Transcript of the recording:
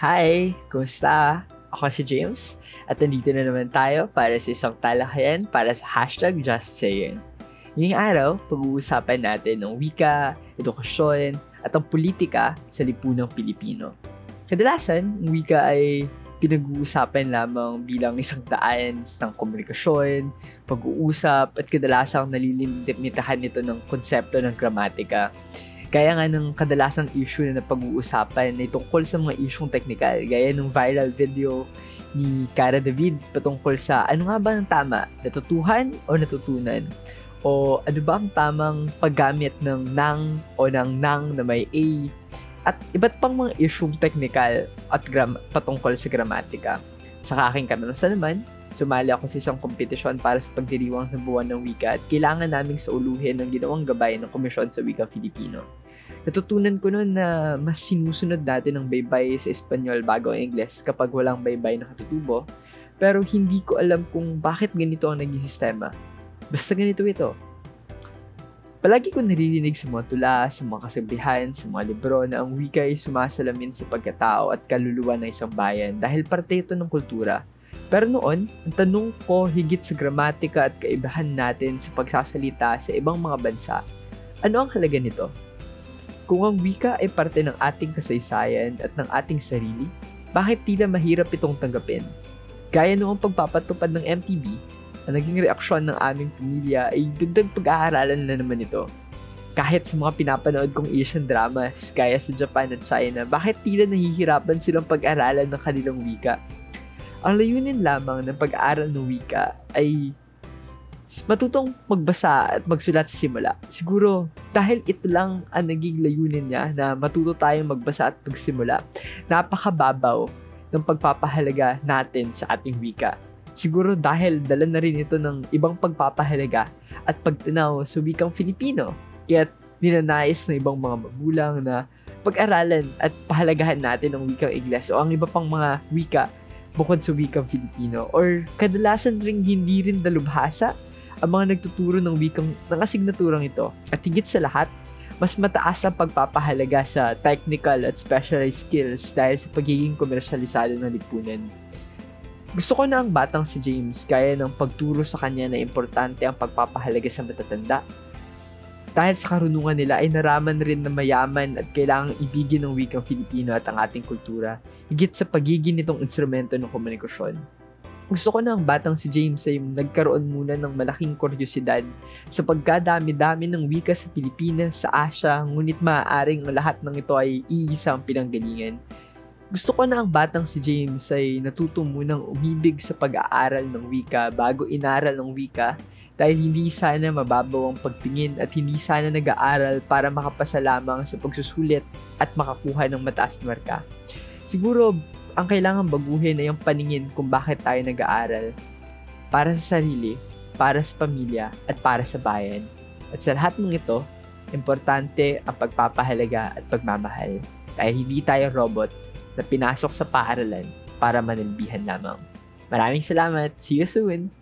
Hi! Kumusta? Ako si James at nandito na naman tayo para sa isang talakayan para sa hashtag Just Saying. Ngayong araw, pag-uusapan natin ng wika, edukasyon, at ang politika sa lipunang Pilipino. Kadalasan, ang wika ay pinag-uusapan lamang bilang isang daan ng komunikasyon, pag-uusap, at kadalasang nalilimitahan nito ng konsepto ng gramatika. Kaya nga ng kadalasang issue na napag-uusapan ay tungkol sa mga isyong technical, gaya ng viral video ni Cara David patungkol sa ano nga ba ang tama, natutuhan o natutunan? O ano ba ang tamang paggamit ng nang o ng nang na may A? At iba't pang mga isyong technical at gram- patungkol sa gramatika. Sa aking karanasan naman, sumali ako sa isang kompetisyon para sa pagdiriwang ng buwan ng wika at kailangan naming sauluhin ng ginawang gabay ng Komisyon sa Wika Filipino natutunan ko noon na mas sinusunod natin ang baybay sa Espanyol bago ang Ingles kapag walang baybay na katutubo. Pero hindi ko alam kung bakit ganito ang naging sistema. Basta ganito ito. Palagi ko naririnig sa mga tula, sa mga kasabihan, sa mga libro na ang wika ay sumasalamin sa pagkatao at kaluluwa ng isang bayan dahil parte ito ng kultura. Pero noon, ang tanong ko higit sa gramatika at kaibahan natin sa pagsasalita sa ibang mga bansa, ano ang halaga nito? Kung ang wika ay parte ng ating kasaysayan at ng ating sarili, bakit tila mahirap itong tanggapin? Gaya noong pagpapatupad ng MTV, ang naging reaksyon ng aming pamilya ay dagdag pag-aaralan na naman ito. Kahit sa mga pinapanood kong Asian dramas, gaya sa Japan at China, bakit tila nahihirapan silang pag-aralan ng kanilang wika? Ang layunin lamang ng pag-aaral ng wika ay matutong magbasa at magsulat sa simula. Siguro, dahil ito lang ang naging layunin niya na matuto tayong magbasa at magsimula, napakababaw ng pagpapahalaga natin sa ating wika. Siguro dahil dala na rin ito ng ibang pagpapahalaga at pagtanaw sa wikang Filipino. Kaya ninanais ng ibang mga magulang na pag-aralan at pahalagahan natin ang wikang Ingles o ang iba pang mga wika bukod sa wikang Filipino or kadalasan ring hindi rin dalubhasa ang mga nagtuturo ng wikang ng asignaturang ito. At higit sa lahat, mas mataas ang pagpapahalaga sa technical at specialized skills dahil sa pagiging komersyalisado ng lipunan. Gusto ko na ang batang si James kaya ng pagturo sa kanya na importante ang pagpapahalaga sa matatanda. Dahil sa karunungan nila ay naraman rin na mayaman at kailangang ibigin ng wikang Filipino at ang ating kultura, higit sa pagiging nitong instrumento ng komunikasyon gusto ko ang batang si James ay nagkaroon muna ng malaking kuryosidad sa pagkadami-dami ng wika sa Pilipinas, sa Asia, ngunit maaaring lahat ng ito ay iisang pinanggalingan. Gusto ko na ang batang si James ay natuto munang umibig sa pag-aaral ng wika bago inaral ng wika dahil hindi sana mababaw ang pagtingin at hindi sana nag-aaral para makapasa lamang sa pagsusulit at makakuha ng mataas na marka. Siguro ang kailangan baguhin ay yung paningin kung bakit tayo nag-aaral. Para sa sarili, para sa pamilya, at para sa bayan. At sa lahat ng ito, importante ang pagpapahalaga at pagmamahal. Dahil hindi tayo robot na pinasok sa paaralan para manilbihan lamang. Maraming salamat. See you soon!